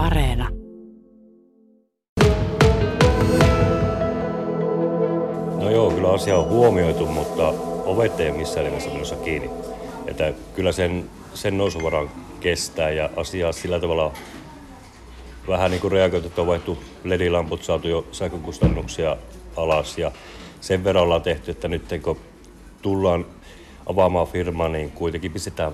Areena. No joo, kyllä asia on huomioitu, mutta ovet ei missään nimessä menossa kiinni. Että kyllä sen, sen nousuvaran kestää ja asiaa sillä tavalla vähän niin kuin reagoitu, että on vaihtu LED-lamput, saatu jo sähkökustannuksia alas ja sen verran ollaan tehty, että nyt kun tullaan avaamaan firmaa, niin kuitenkin pistetään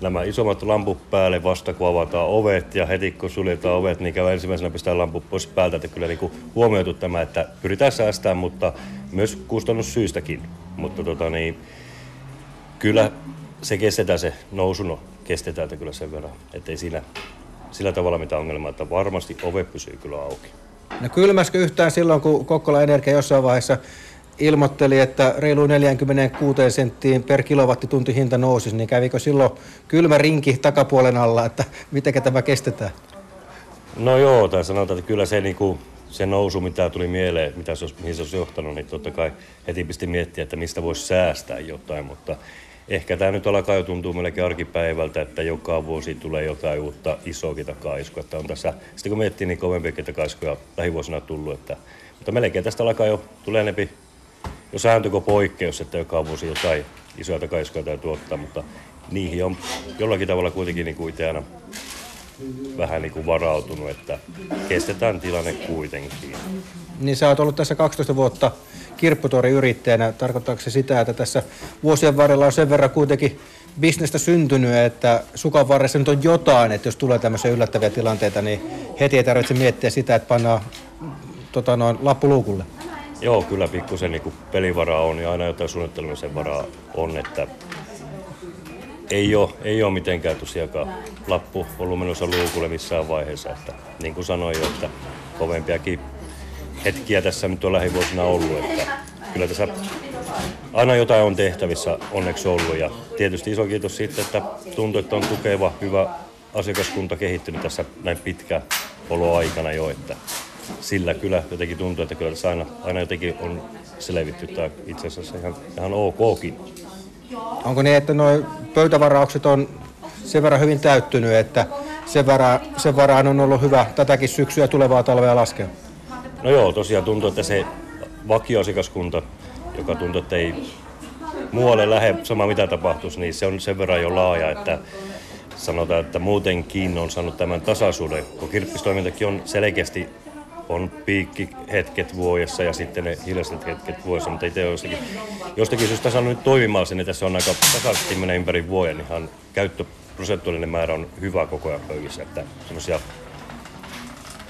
nämä isommat lamput päälle vasta kun avataan ovet ja heti kun suljetaan ovet, niin käy ensimmäisenä pistää lamput pois päältä, että kyllä niin huomioitu tämä, että pyritään säästämään, mutta myös kustannussyistäkin. Mutta tota niin, kyllä se kestetään se nousu, no kestetään että kyllä sen verran, ettei siinä sillä tavalla mitään ongelmaa, että varmasti ove pysyy kyllä auki. No kylmäskö yhtään silloin, kun Kokkola Energia jossain vaiheessa ilmoitteli, että reilu 46 senttiin per kilowattitunti hinta nousisi, niin kävikö silloin kylmä rinki takapuolen alla, että miten tämä kestetään? No joo, tai sanotaan, että kyllä se, niin kuin, se nousu, mitä tuli mieleen, mitä se olisi, mihin se olisi johtanut, niin totta kai heti pisti miettiä, että mistä voisi säästää jotain, mutta ehkä tämä nyt alkaa jo tuntuu melkein arkipäivältä, että joka vuosi tulee jotain uutta isoakin takaiskua. Että on tässä, sitten kun miettii, niin kovempiakin takaiskuja lähivuosina tullut, että, mutta melkein tästä alkaa jo tulee enempi jo sääntö poikkeus, että joka vuosi jotain isoja takaiskuja täytyy ottaa, mutta niihin on jollakin tavalla kuitenkin niin kuin itse aina vähän niin kuin varautunut, että kestetään tilanne kuitenkin. Niin sä oot ollut tässä 12 vuotta kirpputori-yrittäjänä. Tarkoittaako se sitä, että tässä vuosien varrella on sen verran kuitenkin bisnestä syntynyt, että sukan varressa nyt on jotain, että jos tulee tämmöisiä yllättäviä tilanteita, niin heti ei tarvitse miettiä sitä, että pannaan tota noin, lappu luukulle. Joo, kyllä pikkusen niin pelivaraa on ja aina jotain suunnittelemisen varaa on, että ei ole, ei ole mitenkään tosiaankaan lappu ollut menossa luukulle missään vaiheessa. Että, niin kuin sanoin jo, että kovempiakin hetkiä tässä nyt on lähivuosina ollut. Että kyllä tässä aina jotain on tehtävissä onneksi ollut. Ja tietysti iso kiitos siitä, että tuntuu, että on tukeva, hyvä asiakaskunta kehittynyt tässä näin pitkä oloaikana jo. Että sillä kyllä jotenkin tuntuu, että kyllä tässä aina, aina jotenkin on selvitty tai itse asiassa ihan, ihan okkin. Onko niin, että nuo pöytävaraukset on sen verran hyvin täyttynyt, että sen, varaan, sen varaan on ollut hyvä tätäkin syksyä tulevaa talvea laskea? No joo, tosiaan tuntuu, että se vakioasiakaskunta, joka tuntuu, että ei muualle lähde sama mitä tapahtuisi, niin se on sen verran jo laaja, että sanotaan, että muutenkin on saanut tämän tasaisuuden, kun kirppistoimintakin on selkeästi on piikkihetket vuodessa ja sitten ne hiljaiset hetket vuodessa, mutta itse jostakin, jostakin syystä saanut nyt toimimaan sen, että se on aika tasaisesti menee ympäri vuoden, niin ihan käyttöprosentuaalinen määrä on hyvä koko ajan pöydissä, että semmoisia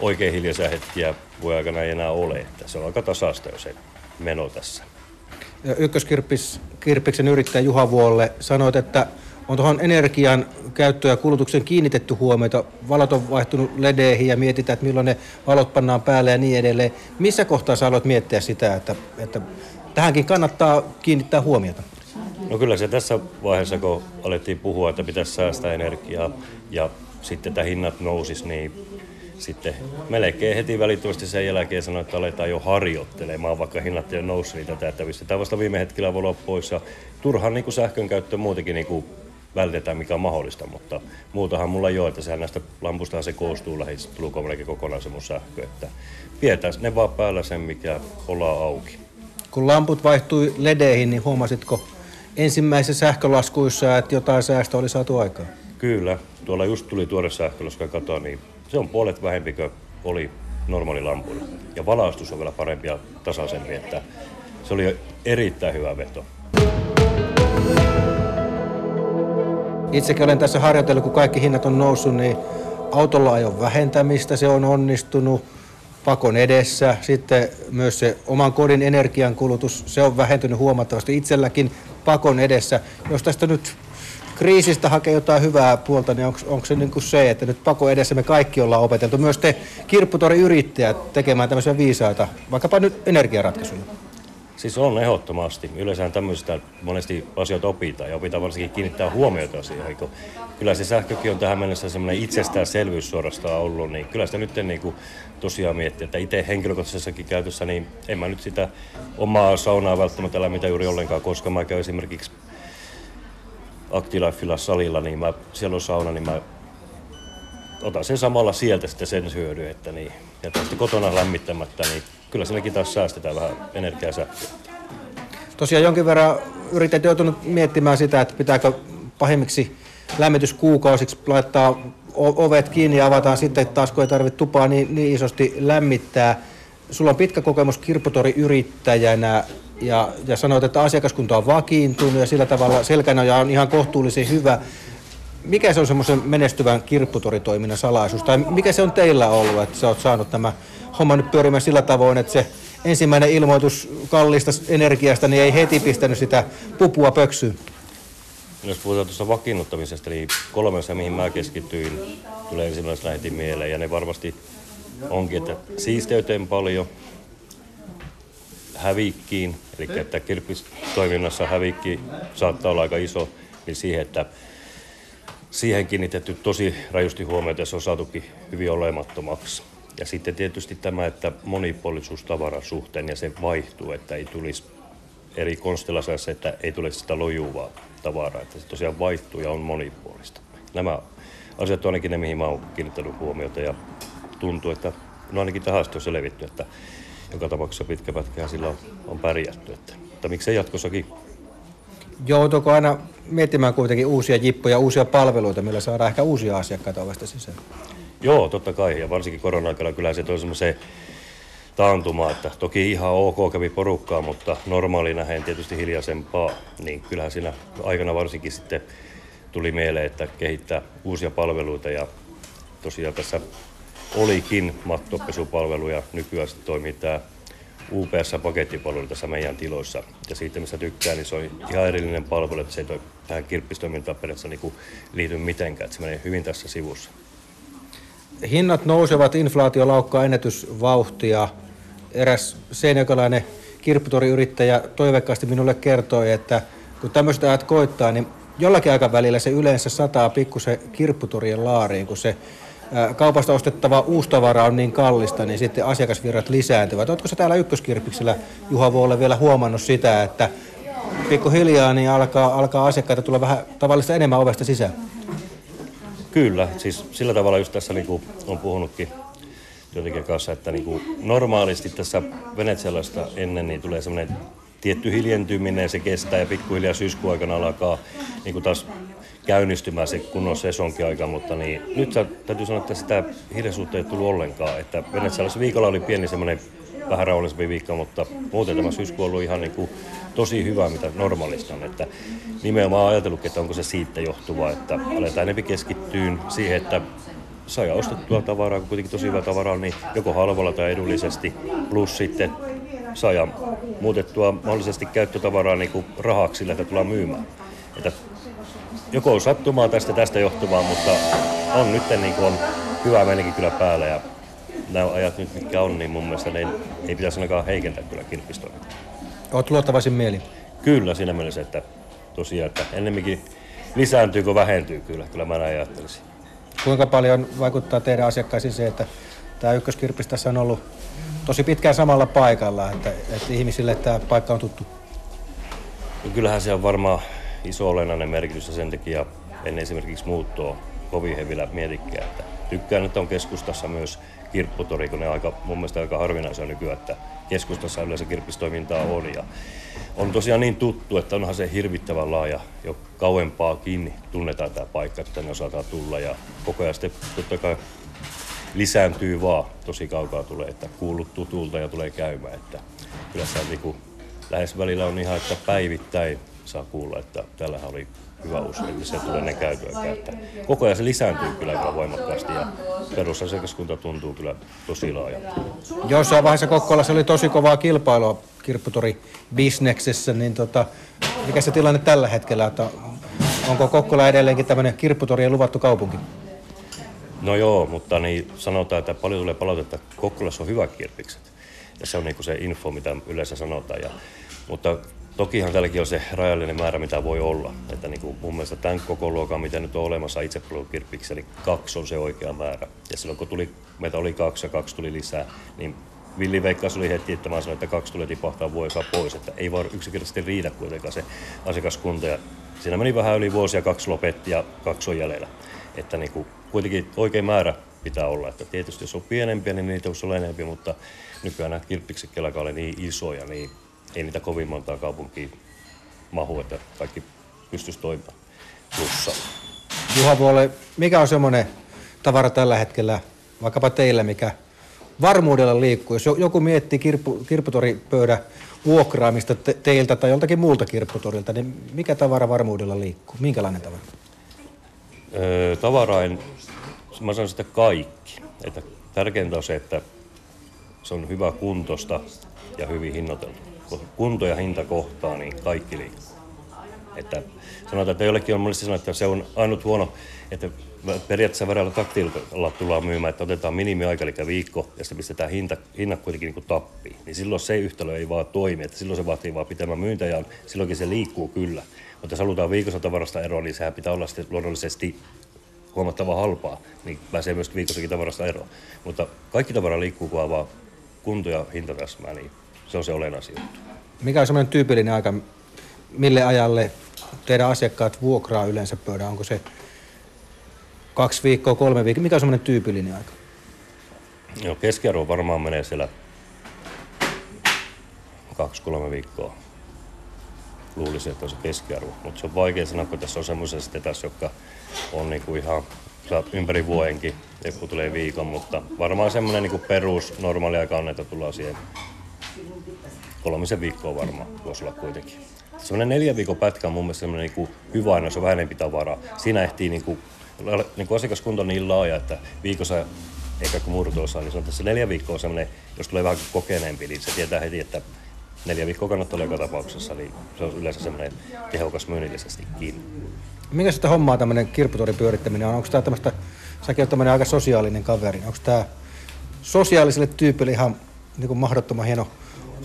oikein hiljaisia hetkiä vuoden aikana ei enää ole, että se on aika tasasta jo se meno tässä. Ykköskirppiksen yrittäjä Juha Vuolle sanoit, että on tuohon energian käyttö ja kulutuksen kiinnitetty huomiota. Valot on vaihtunut ledeihin ja mietitään, että milloin ne valot pannaan päälle ja niin edelleen. Missä kohtaa sä aloit miettiä sitä, että, että tähänkin kannattaa kiinnittää huomiota? No kyllä se tässä vaiheessa, kun alettiin puhua, että pitäisi säästää energiaa ja sitten tämä hinnat nousis, niin sitten melkein heti välittömästi sen jälkeen sanoi, että aletaan jo harjoittelemaan, vaikka hinnat ei ole noussut, niin tätä, että pistetään vasta viime hetkellä valo pois. Ja turhan niin kuin sähkön käyttö muutenkin niin kuin vältetään, mikä on mahdollista, mutta muutahan mulla jo, että sehän näistä lampustahan se koostuu lähes melkein kokonaan se mun sähkö, että pidetään ne vaan päällä sen, mikä ollaan auki. Kun lamput vaihtui ledeihin, niin huomasitko ensimmäisissä sähkölaskuissa, että jotain säästöä oli saatu aikaan? Kyllä, tuolla just tuli tuore sähkölasku katoa, niin se on puolet vähempi kuin oli normaali lampulla. Ja valaistus on vielä parempi ja tasaisempi, että se oli erittäin hyvä veto. Itsekin olen tässä harjoitellut, kun kaikki hinnat on noussut, niin autolla ajon vähentämistä, se on onnistunut pakon edessä. Sitten myös se oman kodin energiankulutus, se on vähentynyt huomattavasti itselläkin pakon edessä. Jos tästä nyt kriisistä hakee jotain hyvää puolta, niin onko se niin kuin se, että nyt pako edessä me kaikki ollaan opeteltu, myös te kirpputori-yrittäjät tekemään tämmöisiä viisaita, vaikkapa nyt energiaratkaisuja? Siis on ehdottomasti. Yleensä tämmöistä monesti asioita opitaan ja opitaan varsinkin kiinnittää huomiota asioihin. Kyllä se sähkökin on tähän mennessä semmoinen itsestäänselvyys suorastaan ollut, niin kyllä sitä nyt niin kuin tosiaan miettiä, että itse henkilökohtaisessakin käytössä, niin en mä nyt sitä omaa saunaa välttämättä lämmitä juuri ollenkaan, koska mä käyn esimerkiksi Actilifella salilla, niin mä, siellä on sauna, niin mä otan sen samalla sieltä sitten sen hyödyn, että niin, ja tästä kotona lämmittämättä, niin kyllä siinäkin taas säästetään vähän energiaa sähköä. Tosiaan jonkin verran yrität joutunut miettimään sitä, että pitääkö pahimmiksi lämmityskuukausiksi laittaa ovet kiinni ja avataan sitten taas, kun ei tarvitse tupaa niin, niin isosti lämmittää. Sulla on pitkä kokemus kirpputori-yrittäjänä ja, ja sanoit, että asiakaskunta on vakiintunut ja sillä tavalla selkänoja on ihan kohtuullisen hyvä. Mikä se on semmoisen menestyvän kirpputoritoiminnan salaisuus? Tai mikä se on teillä ollut, että sä oot saanut tämä homma nyt pyörimään sillä tavoin, että se ensimmäinen ilmoitus kallista energiasta niin ei heti pistänyt sitä pupua pöksyyn? Jos puhutaan tuossa vakiinnuttamisesta, niin kolmessa, mihin mä keskityin, tulee ensimmäisenä heti mieleen. Ja ne varmasti onkin, että siisteyteen paljon, hävikkiin, eli että kirppistoiminnassa hävikki saattaa olla aika iso, niin siihen, että siihen kiinnitetty tosi rajusti huomiota ja se on saatukin hyvin olemattomaksi. Ja sitten tietysti tämä, että monipuolisuus tavaran suhteen ja se vaihtuu, että ei tulisi eri konstellaisessa, että ei tule sitä lojuvaa tavaraa, että se tosiaan vaihtuu ja on monipuolista. Nämä asiat on ainakin ne, mihin mä oon kiinnittänyt huomiota ja tuntuu, että no ainakin tähän asti on selvitty, että joka tapauksessa pitkä pätkä sillä on, on pärjätty. Että, että miksei jatkossakin. Joutuuko aina miettimään kuitenkin uusia jippoja, uusia palveluita, millä saadaan ehkä uusia asiakkaita ovesta sisään? Joo, totta kai. Ja varsinkin korona-aikana kyllä se toi semmoiseen taantuma, että toki ihan ok kävi porukkaa, mutta normaali nähen tietysti hiljaisempaa, niin kyllähän siinä aikana varsinkin sitten tuli mieleen, että kehittää uusia palveluita ja tosiaan tässä olikin mattopesupalveluja, nykyään sitten toimii tämä UPS-pakettipalvelu tässä meidän tiloissa. Ja siitä, missä tykkää, niin se on ihan erillinen palvelu, että se ei toi tähän kirppistoimintaan periaatteessa niin liity mitenkään, että se menee hyvin tässä sivussa. Hinnat nousevat, inflaatio laukkaa ennätysvauhtia. Eräs seinäkäläinen kirpputoriyrittäjä toivekkaasti minulle kertoi, että kun tämmöistä ajat koittaa, niin jollakin aikavälillä se yleensä sataa pikkusen kirpputorien laariin, kun se kaupasta ostettava uustavara on niin kallista, niin sitten asiakasvirrat lisääntyvät. Oletko se täällä ykköskirpiksellä Juha Vuolle vielä huomannut sitä, että pikkuhiljaa niin alkaa, alkaa asiakkaita tulla vähän tavallista enemmän ovesta sisään? Kyllä, siis sillä tavalla just tässä niin kuin on puhunutkin jotenkin kanssa, että niin kuin normaalisti tässä Venetsialasta ennen niin tulee semmoinen tietty hiljentyminen, se kestää ja pikkuhiljaa syyskuun aikana alkaa niin kuin taas käynnistymään se kunnon sesonkin mutta niin, nyt täytyy sanoa, että sitä hiljaisuutta ei tullut ollenkaan. Että Venetsialassa viikolla oli pieni semmoinen vähän rauhallisempi viikko, mutta muuten tämä syyskuu on ollut ihan niin kuin tosi hyvä, mitä normaalista on. Että nimenomaan ajatellut, että onko se siitä johtuvaa, että aletaan enemmän keskittyä siihen, että saa ostettua tavaraa, kun kuitenkin tosi hyvä tavaraa niin joko halvalla tai edullisesti, plus sitten saa muutettua mahdollisesti käyttötavaraa niin kuin rahaksi sillä, että tullaan myymään. Että joko on sattumaa tästä tästä johtuvaa, mutta on nyt niin kuin on hyvä meininki kyllä päällä ja nämä ajat nyt mitkä on, niin mun mielestä ne ei pitäisi ainakaan heikentää kyllä kirppistoimintaa. Olet luottavaisin mieli? Kyllä siinä mielessä, että tosiaan, että ennemminkin lisääntyy kuin vähentyy kyllä, kyllä mä näin ajattelisin. Kuinka paljon vaikuttaa teidän asiakkaisiin se, että tämä ykköskirppis tässä on ollut tosi pitkään samalla paikalla, että, että ihmisille tämä paikka on tuttu? No kyllähän se on varmaan iso olennainen merkitys ja sen takia en esimerkiksi muuttoa kovin hevillä mietikään. Että tykkään, että on keskustassa myös kirpputori, kun ne aika, mun mielestä aika harvinaisia nykyään, että keskustassa yleensä kirppistoimintaa on. Ja on tosiaan niin tuttu, että onhan se hirvittävän laaja, jo kauempaakin tunnetaan tämä paikka, että tänne osataan tulla ja koko ajan sitten totta kai lisääntyy vaan, tosi kaukaa tulee, että kuulut tutulta ja tulee käymään, että kyllä se on niin kuin, lähes välillä on ihan, että päivittäin saa kuulla, että tällähän oli hyvä usko, että se tulee ne käytyä Että koko ajan se lisääntyy kyllä aika voimakkaasti ja perusasiakaskunta tuntuu kyllä tosi laaja. Jossain vaiheessa Kokkolassa oli tosi kovaa kilpailua kirpputori bisneksessä, niin tota, mikä se tilanne tällä hetkellä, että onko Kokkola edelleenkin tämmöinen kirpputorien luvattu kaupunki? No joo, mutta niin sanotaan, että paljon tulee palautetta, että Kokkolassa on hyvät kirpikset. Ja se on niin kuin se info, mitä yleensä sanotaan. Ja, mutta Tokihan tälläkin on se rajallinen määrä, mitä voi olla. Että niin kuin mun mielestä tämän koko luokan, mitä nyt on olemassa itsepalvelukirppiksi, eli kaksi on se oikea määrä. Ja silloin kun tuli, meitä oli kaksi ja kaksi tuli lisää, niin Villi Veikkaus oli heti, että mä sanoin, että kaksi tulee tipahtaa vuosia pois, että ei vaan yksinkertaisesti riitä kuitenkaan se asiakaskunta. Ja siinä meni vähän yli vuosia, kaksi lopetti ja kaksi on jäljellä. että niin kuin, kuitenkin oikein määrä pitää olla. Että tietysti jos on pienempiä, niin niitä voisi olla enemmän, mutta nykyään nämä kirppikset kelakalle niin isoja, niin ei niitä kovin montaa kaupunkia mahu, että kaikki pystyisi toimimaan plussa. Juha Vuole, mikä on semmoinen tavara tällä hetkellä, vaikkapa teillä, mikä varmuudella liikkuu? Jos joku miettii kirppu, kirpputoripöydän vuokraamista te- teiltä tai joltakin muulta kirpputorilta, niin mikä tavara varmuudella liikkuu? Minkälainen tavara? Öö, tavarain, mä sanon sitä kaikki. Että tärkeintä on se, että se on hyvä kuntosta ja hyvin hinnoiteltu. Kun kunto ja hinta kohtaa, niin kaikki liikkuu. Että sanotaan, että jollekin on monesti sanottu, että se on ainut huono, että periaatteessa värällä taktiilla tullaan myymään, että otetaan minimiaika, eli viikko, ja sitten pistetään hinta, hinnat kuitenkin niin kuin tappiin. Niin silloin se yhtälö ei vaan toimi, että silloin se vaatii vaan pitemmän myyntäjän, silloinkin se liikkuu kyllä. Mutta jos halutaan viikossa tavarasta eroon, niin sehän pitää olla sitten luonnollisesti huomattava halpaa, niin pääsee myös viikossakin tavarasta eroon. Mutta kaikki tavara liikkuu, kun vaan kunto ja hinta täsmää, niin se on se olennaisin juttu. Mikä on semmoinen tyypillinen aika, mille ajalle teidän asiakkaat vuokraa yleensä pöydän? Onko se kaksi viikkoa, kolme viikkoa? Mikä on semmoinen tyypillinen aika? Joo, keskiarvo varmaan menee siellä kaksi-kolme viikkoa. Luulisin, että on se keskiarvo. Mutta se on vaikea sanoa, kun tässä on semmoisia sitten tässä, jotka on niinku ihan ympäri vuodenkin. Joku tulee viikon, mutta varmaan semmoinen niinku perus normaali aika on, että tullaan siihen kolmisen viikkoa varmaan, voisi olla kuitenkin. Semmoinen neljän viikon pätkä on mun mielestä semmoinen niin hyvä aina, jos on vähän tavaraa. Siinä ehtii niin kuin, niin kuin asiakaskunta on niin laaja, että viikossa eikä kun murtoossa, niin se on tässä neljä viikkoa semmoinen, jos tulee vähän kokeneempi, niin se tietää heti, että neljä viikkoa kannattaa olla joka tapauksessa, niin se on yleensä semmoinen tehokas myynnillisestikin. Mikä sitä hommaa tämmöinen kirpputorin pyörittäminen on? Onko tämä tämmöistä, säkin olet tämmöinen aika sosiaalinen kaveri, onko tämä sosiaaliselle tyypille ihan niin kuin mahdottoman hieno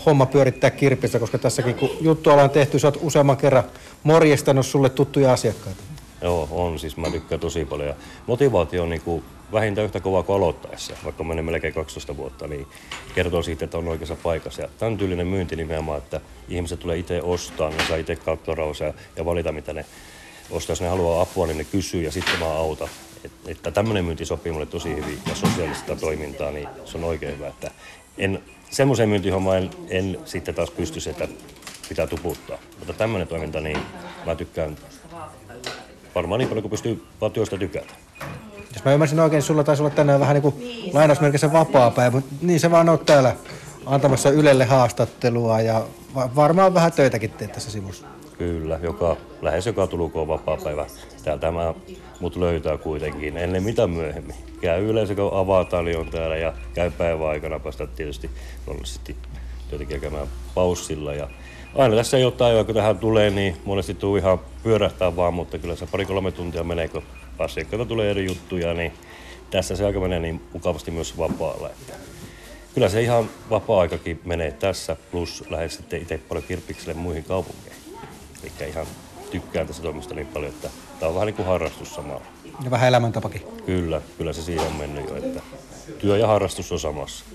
homma pyörittää kirpistä, koska tässäkin kun juttu ollaan tehty, sä oot useamman kerran morjestanut sulle tuttuja asiakkaita. Joo, on. Siis mä tykkään tosi paljon. Ja motivaatio on niin kuin vähintään yhtä kovaa kuin aloittaessa. Vaikka menee melkein 12 vuotta, niin kertoo siitä, että on oikeassa paikassa. Ja tämän tyylinen myynti nimenomaan, että ihmiset tulee itse ostaa, ne saa itse kattorausia ja valita, mitä ne ostaa. Jos ne haluaa apua, niin ne kysyy ja sitten mä auta. Että tämmöinen myynti sopii mulle tosi hyvin ja sosiaalista toimintaa, niin se on oikein hyvä. Että en, semmoiseen myyntihommaan en, en sitten taas pysty, että pitää tuputtaa. Mutta tämmöinen toiminta, niin mä tykkään varmaan niin paljon kuin pystyy vaan työstä tykätä. Jos mä ymmärsin oikein, sulla taisi olla tänään vähän niin kuin lainausmerkissä vapaa päivä, mutta niin se vaan oot täällä antamassa Ylelle haastattelua ja varmaan vähän töitäkin teet tässä sivussa. Kyllä, joka, lähes joka tuluko on vapaa päivä. Täältä mä, mut löytää kuitenkin ennen mitä myöhemmin. Käy yleensä kun avataan, niin on täällä ja käy päivän aikana päästä tietysti luonnollisesti työntekijä käymään paussilla. Ja aina tässä jotain, kun tähän tulee, niin monesti tuu ihan pyörähtää vaan, mutta kyllä se pari-kolme tuntia menee, kun asiakkailta tulee eri juttuja, niin tässä se aika menee niin mukavasti myös vapaalla. Kyllä se ihan vapaa-aikakin menee tässä, plus lähes sitten itse paljon kirppikselle muihin kaupunkeihin. Eli ihan tykkään tästä toimista niin paljon, että tämä on vähän niin kuin harrastus samalla. Ja vähän elämäntapakin. Kyllä, kyllä se siihen on mennyt jo, että työ ja harrastus on samassa.